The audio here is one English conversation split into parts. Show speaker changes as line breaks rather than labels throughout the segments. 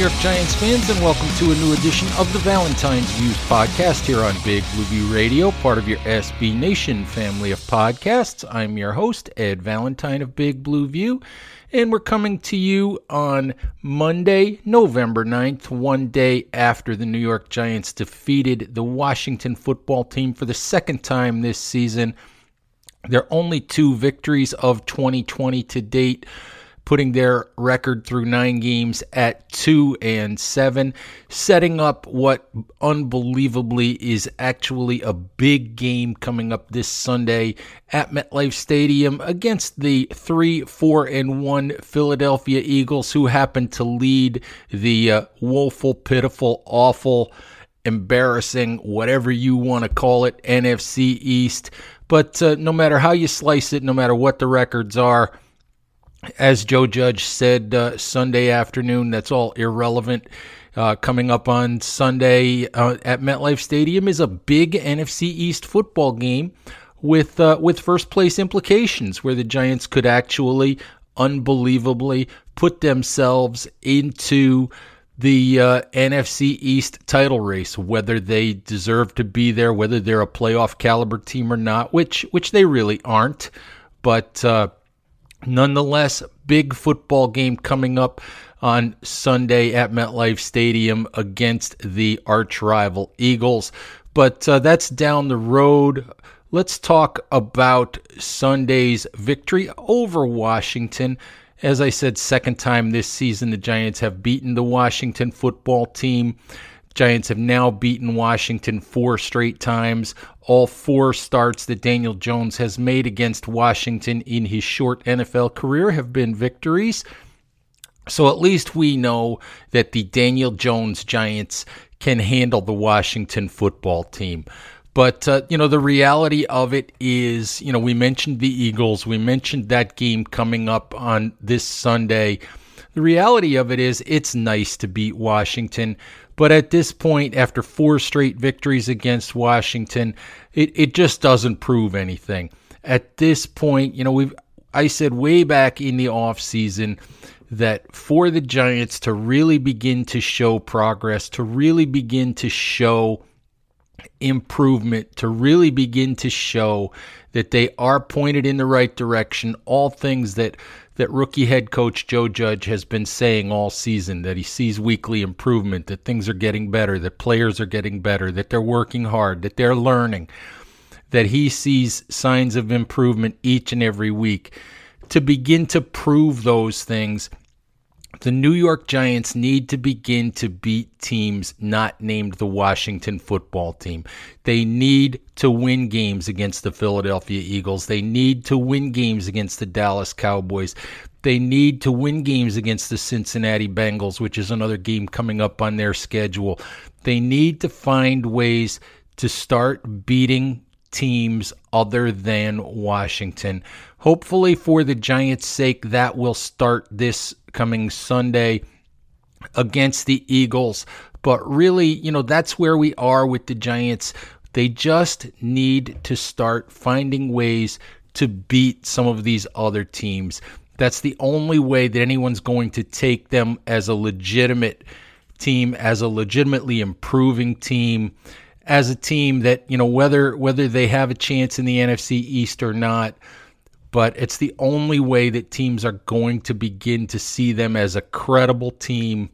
New York Giants fans, and welcome to a new edition of the Valentine's Views podcast here on Big Blue View Radio, part of your SB Nation family of podcasts. I'm your host, Ed Valentine of Big Blue View, and we're coming to you on Monday, November 9th, one day after the New York Giants defeated the Washington football team for the second time this season. Their only two victories of 2020 to date putting their record through nine games at two and seven, setting up what unbelievably is actually a big game coming up this Sunday at MetLife Stadium against the three, four, and one Philadelphia Eagles, who happen to lead the uh, woeful, pitiful, awful, embarrassing, whatever you want to call it, NFC East. But uh, no matter how you slice it, no matter what the records are, as Joe Judge said uh, Sunday afternoon, that's all irrelevant. Uh, coming up on Sunday uh, at MetLife Stadium is a big NFC East football game with uh, with first place implications, where the Giants could actually, unbelievably, put themselves into the uh, NFC East title race, whether they deserve to be there, whether they're a playoff caliber team or not, which which they really aren't, but uh, Nonetheless, big football game coming up on Sunday at MetLife Stadium against the arch rival Eagles. But uh, that's down the road. Let's talk about Sunday's victory over Washington. As I said, second time this season, the Giants have beaten the Washington football team. Giants have now beaten Washington four straight times. All four starts that Daniel Jones has made against Washington in his short NFL career have been victories. So at least we know that the Daniel Jones Giants can handle the Washington football team. But, uh, you know, the reality of it is, you know, we mentioned the Eagles. We mentioned that game coming up on this Sunday. The reality of it is, it's nice to beat Washington. But at this point, after four straight victories against Washington, it, it just doesn't prove anything. At this point, you know, we've I said way back in the offseason that for the Giants to really begin to show progress, to really begin to show improvement, to really begin to show that they are pointed in the right direction, all things that that rookie head coach Joe Judge has been saying all season that he sees weekly improvement, that things are getting better, that players are getting better, that they're working hard, that they're learning, that he sees signs of improvement each and every week. To begin to prove those things, the New York Giants need to begin to beat teams not named the Washington football team. They need to win games against the Philadelphia Eagles. They need to win games against the Dallas Cowboys. They need to win games against the Cincinnati Bengals, which is another game coming up on their schedule. They need to find ways to start beating teams other than Washington. Hopefully, for the Giants' sake, that will start this coming Sunday against the Eagles. But really, you know, that's where we are with the Giants. They just need to start finding ways to beat some of these other teams. That's the only way that anyone's going to take them as a legitimate team, as a legitimately improving team, as a team that, you know, whether whether they have a chance in the NFC East or not, but it's the only way that teams are going to begin to see them as a credible team,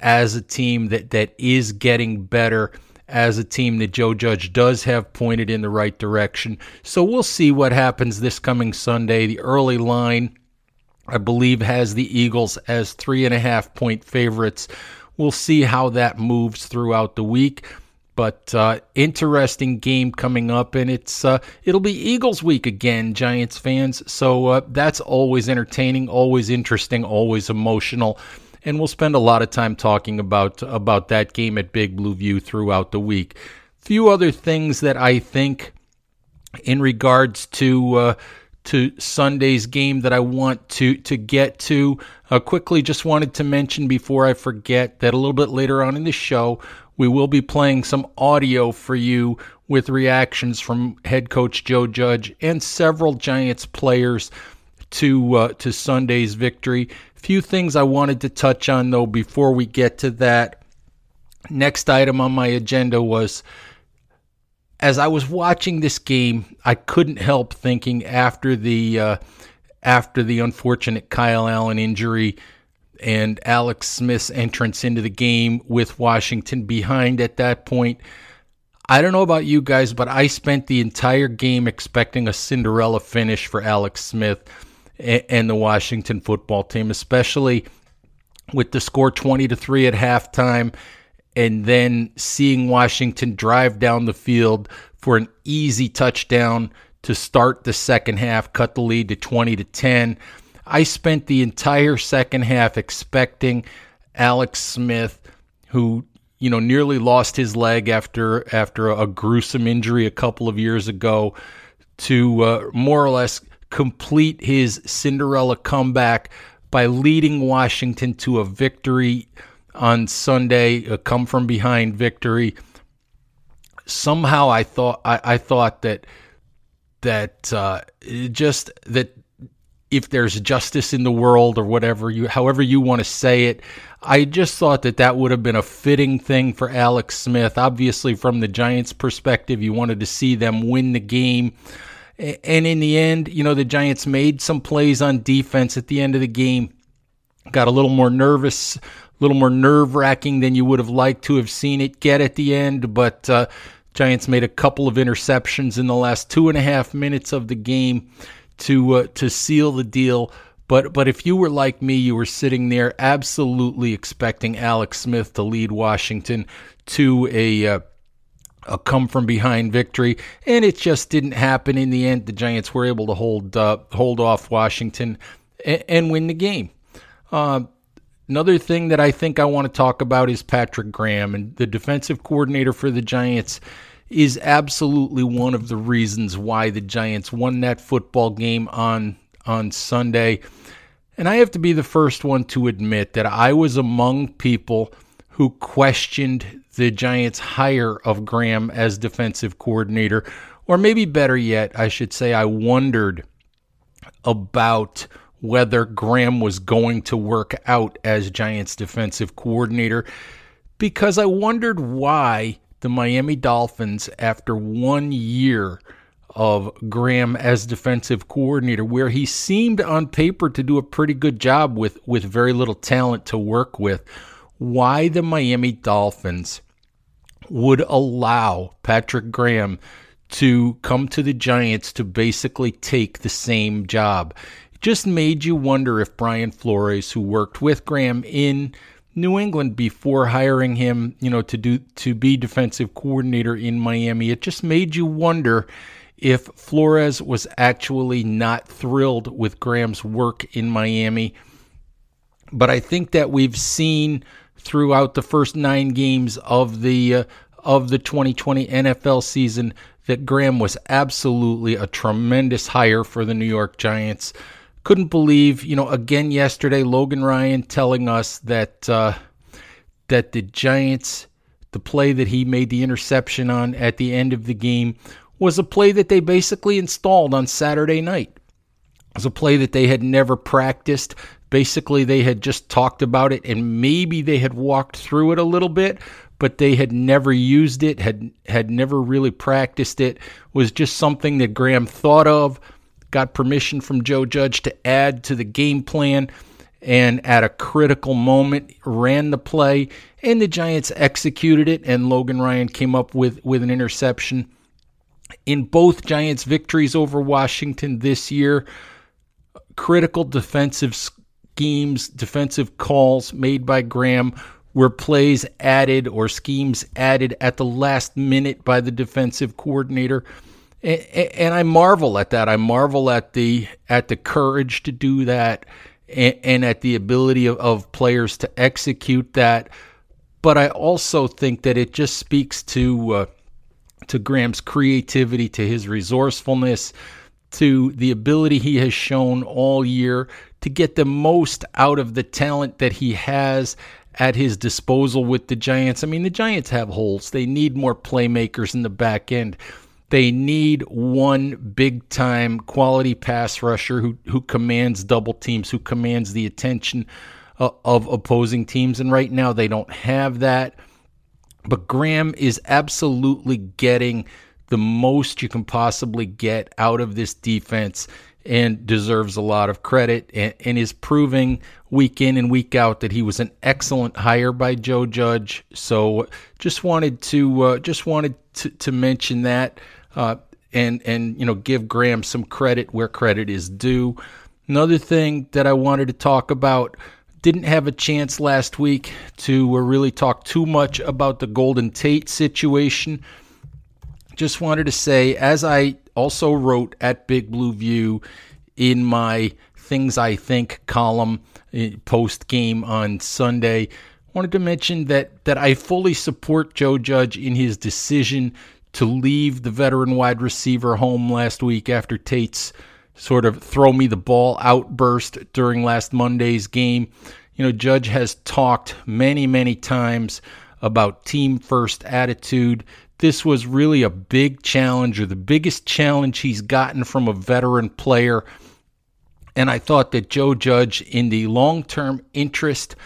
as a team that, that is getting better, as a team that Joe Judge does have pointed in the right direction. So we'll see what happens this coming Sunday. The early line, I believe, has the Eagles as three and a half point favorites. We'll see how that moves throughout the week. But uh, interesting game coming up, and it's uh, it'll be Eagles week again, Giants fans. So uh, that's always entertaining, always interesting, always emotional, and we'll spend a lot of time talking about about that game at Big Blue View throughout the week. Few other things that I think, in regards to uh, to Sunday's game that I want to to get to. Uh, quickly, just wanted to mention before I forget that a little bit later on in the show, we will be playing some audio for you with reactions from head coach Joe Judge and several Giants players to uh, to Sunday's victory. Few things I wanted to touch on though before we get to that. Next item on my agenda was as I was watching this game, I couldn't help thinking after the uh, after the unfortunate Kyle Allen injury and Alex Smith's entrance into the game with Washington behind at that point. I don't know about you guys, but I spent the entire game expecting a Cinderella finish for Alex Smith and the Washington football team, especially with the score 20 to 3 at halftime and then seeing Washington drive down the field for an easy touchdown to start the second half, cut the lead to 20 to 10. I spent the entire second half expecting Alex Smith, who you know nearly lost his leg after after a gruesome injury a couple of years ago, to uh, more or less complete his Cinderella comeback by leading Washington to a victory on Sunday, a come from behind victory. Somehow, I thought I, I thought that that uh, just that if there's justice in the world or whatever you however you want to say it i just thought that that would have been a fitting thing for alex smith obviously from the giants perspective you wanted to see them win the game and in the end you know the giants made some plays on defense at the end of the game got a little more nervous little more nerve wracking than you would have liked to have seen it get at the end but uh, Giants made a couple of interceptions in the last two and a half minutes of the game to uh, to seal the deal. But but if you were like me, you were sitting there absolutely expecting Alex Smith to lead Washington to a uh, a come from behind victory, and it just didn't happen. In the end, the Giants were able to hold uh, hold off Washington and, and win the game. Uh, another thing that I think I want to talk about is Patrick Graham and the defensive coordinator for the Giants is absolutely one of the reasons why the Giants won that football game on on Sunday. And I have to be the first one to admit that I was among people who questioned the Giants' hire of Graham as defensive coordinator. Or maybe better yet, I should say, I wondered about whether Graham was going to work out as Giants defensive coordinator because I wondered why the Miami Dolphins after one year of Graham as defensive coordinator, where he seemed on paper to do a pretty good job with, with very little talent to work with, why the Miami Dolphins would allow Patrick Graham to come to the Giants to basically take the same job. Just made you wonder if Brian Flores, who worked with Graham in New England before hiring him, you know, to do to be defensive coordinator in Miami. It just made you wonder if Flores was actually not thrilled with Graham's work in Miami. But I think that we've seen throughout the first 9 games of the uh, of the 2020 NFL season that Graham was absolutely a tremendous hire for the New York Giants couldn't believe, you know, again yesterday, Logan Ryan telling us that uh, that the Giants, the play that he made the interception on at the end of the game, was a play that they basically installed on Saturday night. It was a play that they had never practiced. Basically, they had just talked about it, and maybe they had walked through it a little bit, but they had never used it, had had never really practiced it. it was just something that Graham thought of got permission from Joe Judge to add to the game plan and at a critical moment ran the play and the Giants executed it and Logan Ryan came up with with an interception. In both Giants victories over Washington this year critical defensive schemes defensive calls made by Graham were plays added or schemes added at the last minute by the defensive coordinator and I marvel at that. I marvel at the at the courage to do that, and, at the ability of, of, players to execute that. But I also think that it just speaks to uh, to Graham's creativity, to his resourcefulness, to the ability he has shown all year to get the most out of the talent that he has at his disposal with the Giants. I mean, the Giants have holes. They need more playmakers in the back end They need one big time quality pass rusher who, who commands double teams, who commands the attention uh, of opposing teams. And right now they don't have that. But Graham is absolutely getting the most you can possibly get out of this defense and deserves a lot of credit and, and, is proving week in and week out that he was an excellent hire by Joe Judge. So just wanted to uh, just wanted to, to mention that uh, and and you know give Graham some credit where credit is due. Another thing that I wanted to talk about didn't have a chance last week to uh, really talk too much about the Golden Tate situation. Just wanted to say, as I also wrote at Big Blue View in my Things I Think column uh, post game on Sunday, wanted to mention that that I fully support Joe Judge in his decision to leave the veteran wide receiver home last week after Tate's sort of throw me the ball outburst during last Monday's game. You know, Judge has talked many, many times about team first attitude. This was really a big challenge, or the biggest challenge he's gotten from a veteran player. And I thought that Joe Judge, in the long term interest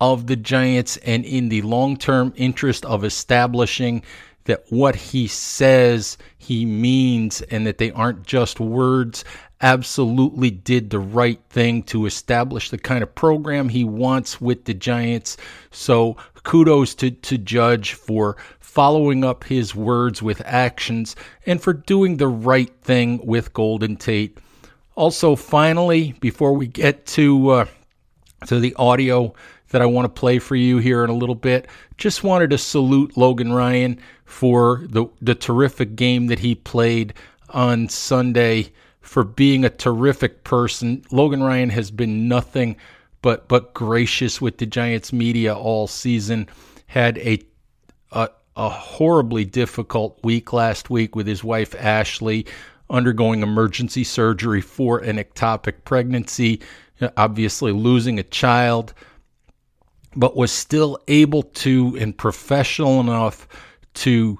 of the Giants and in the long term interest of establishing that what he says he means and that they aren't just words absolutely did the right thing to establish the kind of program he wants with the Giants. So kudos to, to Judge for following up his words with actions and for doing the right thing with Golden Tate. Also, finally, before we get to uh, to the audio that I want to play for you here in a little bit, just wanted to salute Logan Ryan for the the terrific game that he played on Sunday for being a terrific person. Logan Ryan has been nothing but but gracious with the Giants media all season. Had a a, a horribly difficult week last week with his wife Ashley undergoing emergency surgery for an ectopic pregnancy, obviously losing a child, but was still able to and professional enough to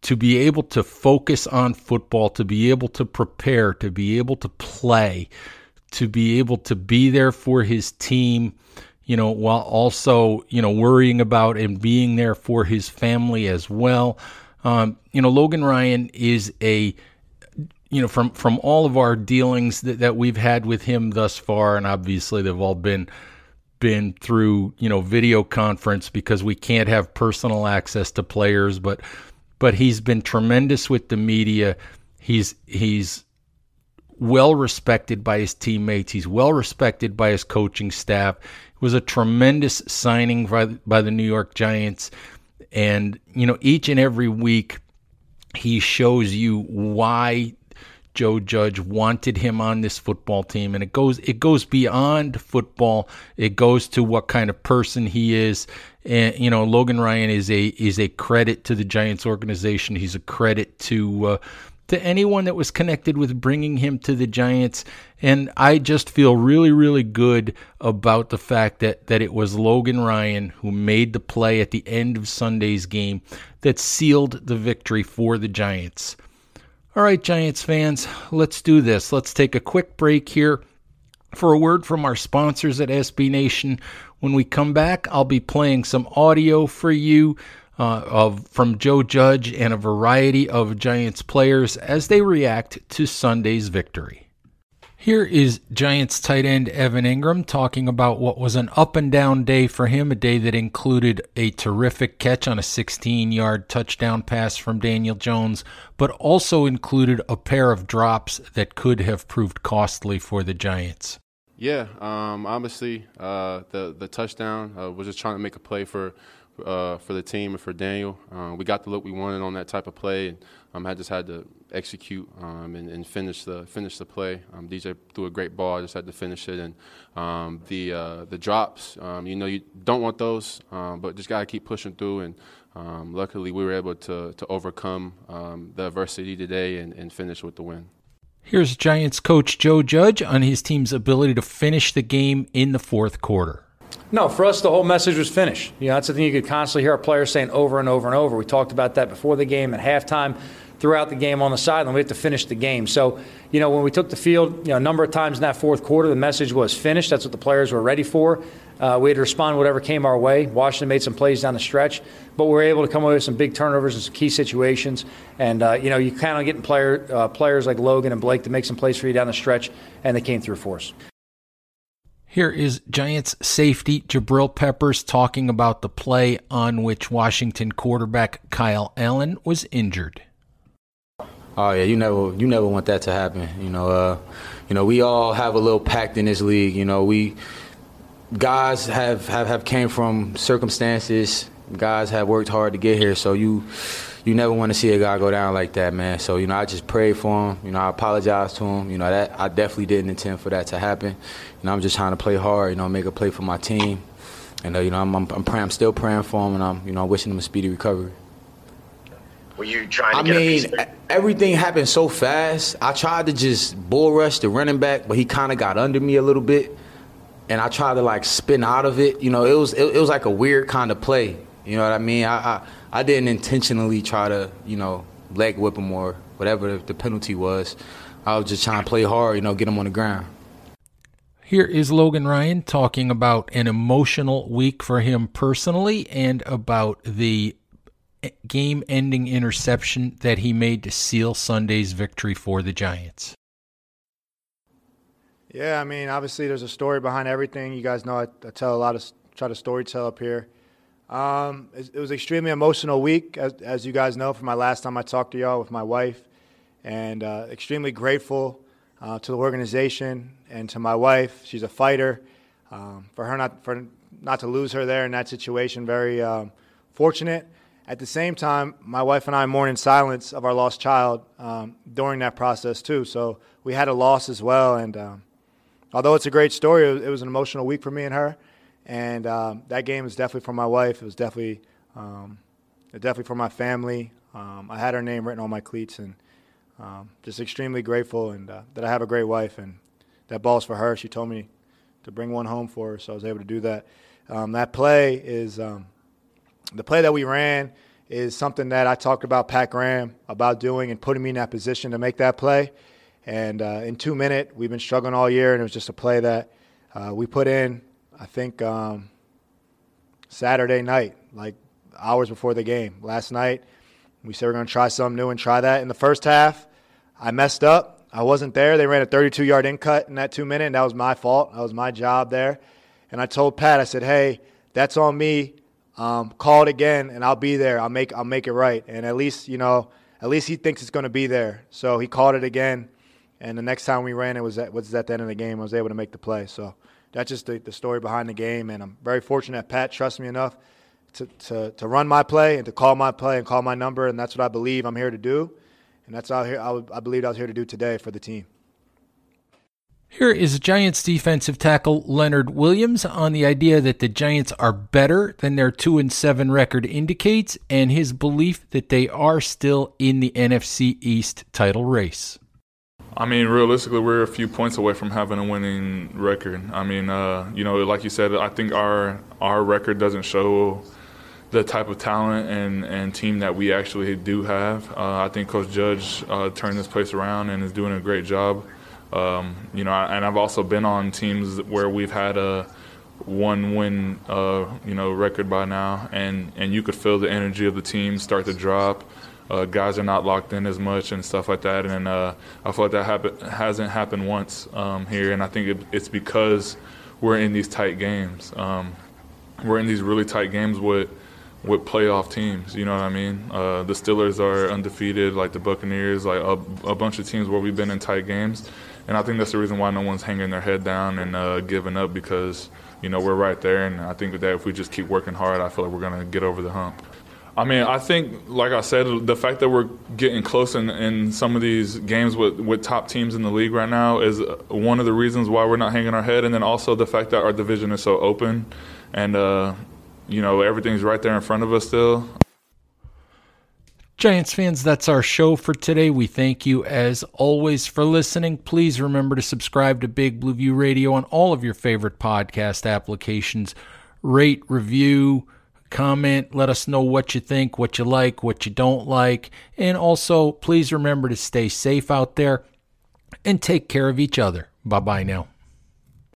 to be able to focus on football, to be able to prepare, to be able to play, to be able to be there for his team, you know, while also, you know, worrying about and being there for his family as well. Um, you know, Logan Ryan is a you know, from from all of our dealings that, that we've had with him thus far, and obviously they've all been been through, you know, video conference because we can't have personal access to players, but but he's been tremendous with the media. He's he's well respected by his teammates. He's well respected by his coaching staff. It was a tremendous signing by, by the New York Giants. And, you know, each and every week he shows you why Joe Judge wanted him on this football team and it goes it goes beyond football. It goes to what kind of person he is. And you know Logan Ryan is a is a credit to the Giants organization. He's a credit to uh, to anyone that was connected with bringing him to the Giants. And I just feel really really good about the fact that that it was Logan Ryan who made the play at the end of Sunday's game that sealed the victory for the Giants all right, Giants fans, let's do this. Let's take a quick break here for a word from our sponsors at SB Nation. When we come back, I'll be playing some audio for you uh, of from Joe Judge and a variety of Giants players as they react to Sunday's victory. Here is Giants tight end Evan Engram talking about what was an up and down day for him, a day that included a terrific catch on a 16 yard touchdown pass from Daniel Jones, but also included a pair of drops that could have proved costly for the Giants.
Yeah, um, obviously uh, the the touchdown uh, was just trying to make a play for uh, for the team and for Daniel. Uh, we got the look we wanted on that type of play, and um, I just had to execute um, and, and, finish the finish the play. Um, DJ threw a great ball. I just had to finish it, and um, the uh, the drops. Um, you know, you don't want those, um, but just got to keep pushing through. And luckily, we were able to to overcome the adversity today and, and finish with the win.
Here's Giants coach Joe Judge on his team's ability to finish the game in the fourth quarter.
No, for us, the whole message was finished. You know, that's the thing you could constantly hear our players saying over and over and over. We talked about that before the game at halftime. throughout the game on the sideline. We have to finish the game. So, you know, when we took the field, you know, a number of times in that fourth quarter, the message was finished. That's what the players were ready for. Uh, we had to respond to whatever came our way. Washington made some plays down the stretch, but we were able to come away with some big turnovers and some key situations. And uh, you know, you count on getting player, uh, players like Logan and Blake to make some plays for you down the stretch, and they came through for us.
Here is Giants safety Jabril Peppers talking about the play on which Washington quarterback Kyle Allen was injured.
Oh yeah, you never you never want that to happen. You know, uh, you know we all have a little pact in this league. You know, we guys have, have, have came from circumstances. Guys have worked hard to get here, so you you never want to see a guy go down like that, man. So you know, I just prayed for him. You know, I apologize to him. You know, that I definitely didn't intend for that to happen. You know, I'm just trying to play hard. You know, make a play for my team. And uh, you know, I'm, I'm, I'm, praying, I'm still praying for him, and I'm you know, wishing him a speedy recovery.
Were you trying to
I
get
mean, everything happened so fast. I tried to just bull rush the running back, but he kind of got under me a little bit and I tried to like spin out of it. You know, it was it, it was like a weird kind of play. You know what I mean? I, I, I didn't intentionally try to you know leg whip him or whatever the penalty was. I was just trying to play hard. You know, get him on the ground.
Here is Logan Ryan talking about an emotional week for him personally and about the game ending interception that he made to seal Sunday's victory for the Giants.
Yeah, I mean, obviously there's a story behind everything. You guys know I, I tell a lot of try to story tell up here. Um, it, it, was extremely emotional week, as, as, you guys know from my last time I talked to y'all with my wife, and uh, extremely grateful uh, to the organization and to my wife. She's a fighter. Um, for her not for not to lose her there in that situation, very um, fortunate. At the same time, my wife and I mourn in silence of our lost child um, during that process too. So we had a loss as well, and um, although it's a great story, it was an emotional week for me and her. And um, that game was definitely for my wife. It was definitely, um, definitely for my family. Um, I had her name written on my cleats, and um, just extremely grateful and uh, that I have a great wife. And that ball's for her. She told me to bring one home for her, so I was able to do that. Um, that play is the play that we ran is something that I talked about Pat Graham about doing and putting me in that position to make that play. And uh, in two minute, we've been struggling all year, and it was just a play that uh, we put in. I think um, Saturday night, like hours before the game. Last night, we said we're going to try something new and try that. In the first half, I messed up. I wasn't there. They ran a 32 yard in cut in that two minute, and that was my fault. That was my job there. And I told Pat, I said, "Hey, that's on me. Um, call it again, and I'll be there. I'll make I'll make it right. And at least you know, at least he thinks it's going to be there. So he called it again. And the next time we ran, it was at, was at the end of the game. I was able to make the play. So that's just the, the story behind the game. And I'm very fortunate that Pat trusts me enough to, to, to run my play and to call my play and call my number. And that's what I believe I'm here to do. And that's what I, I believe I was here to do today for the team.
Here is Giants defensive tackle Leonard Williams on the idea that the Giants are better than their 2 and 7 record indicates and his belief that they are still in the NFC East title race.
I mean, realistically, we're a few points away from having a winning record. I mean, uh, you know, like you said, I think our our record doesn't show the type of talent and, and team that we actually do have. Uh, I think Coach Judge uh, turned this place around and is doing a great job. Um, you know, and I've also been on teams where we've had a one win, uh, you know, record by now, and and you could feel the energy of the team start to drop uh, guys are not locked in as much and stuff like that. And uh, I feel like that happen- hasn't happened once um, here, and I think it, it's because we're in these tight games. Um, we're in these really tight games with with playoff teams. You know what I mean? Uh, the Steelers are undefeated, like the Buccaneers, like a, a, bunch of teams where we've been in tight games. And I think that's the reason why no one's hanging their head down and uh, giving up because you know we're right there. And I think that if we just keep working hard, I feel like we're gonna get over the hump. I mean, I think, like I said, the fact that we're getting close in, in some of these games with, with top teams in the league right now is one of the reasons why we're not hanging our head. And then also the fact that our division is so open and, uh, you know, everything's right there in front of us still.
Giants fans, that's our show for today. We thank you as always for listening. Please remember to subscribe to Big Blue View Radio on all of your favorite podcast applications. Rate, review, comment, let us know what you think, what you like, what you don't like. And also, please remember to stay safe out there and take care of each other. Bye bye now.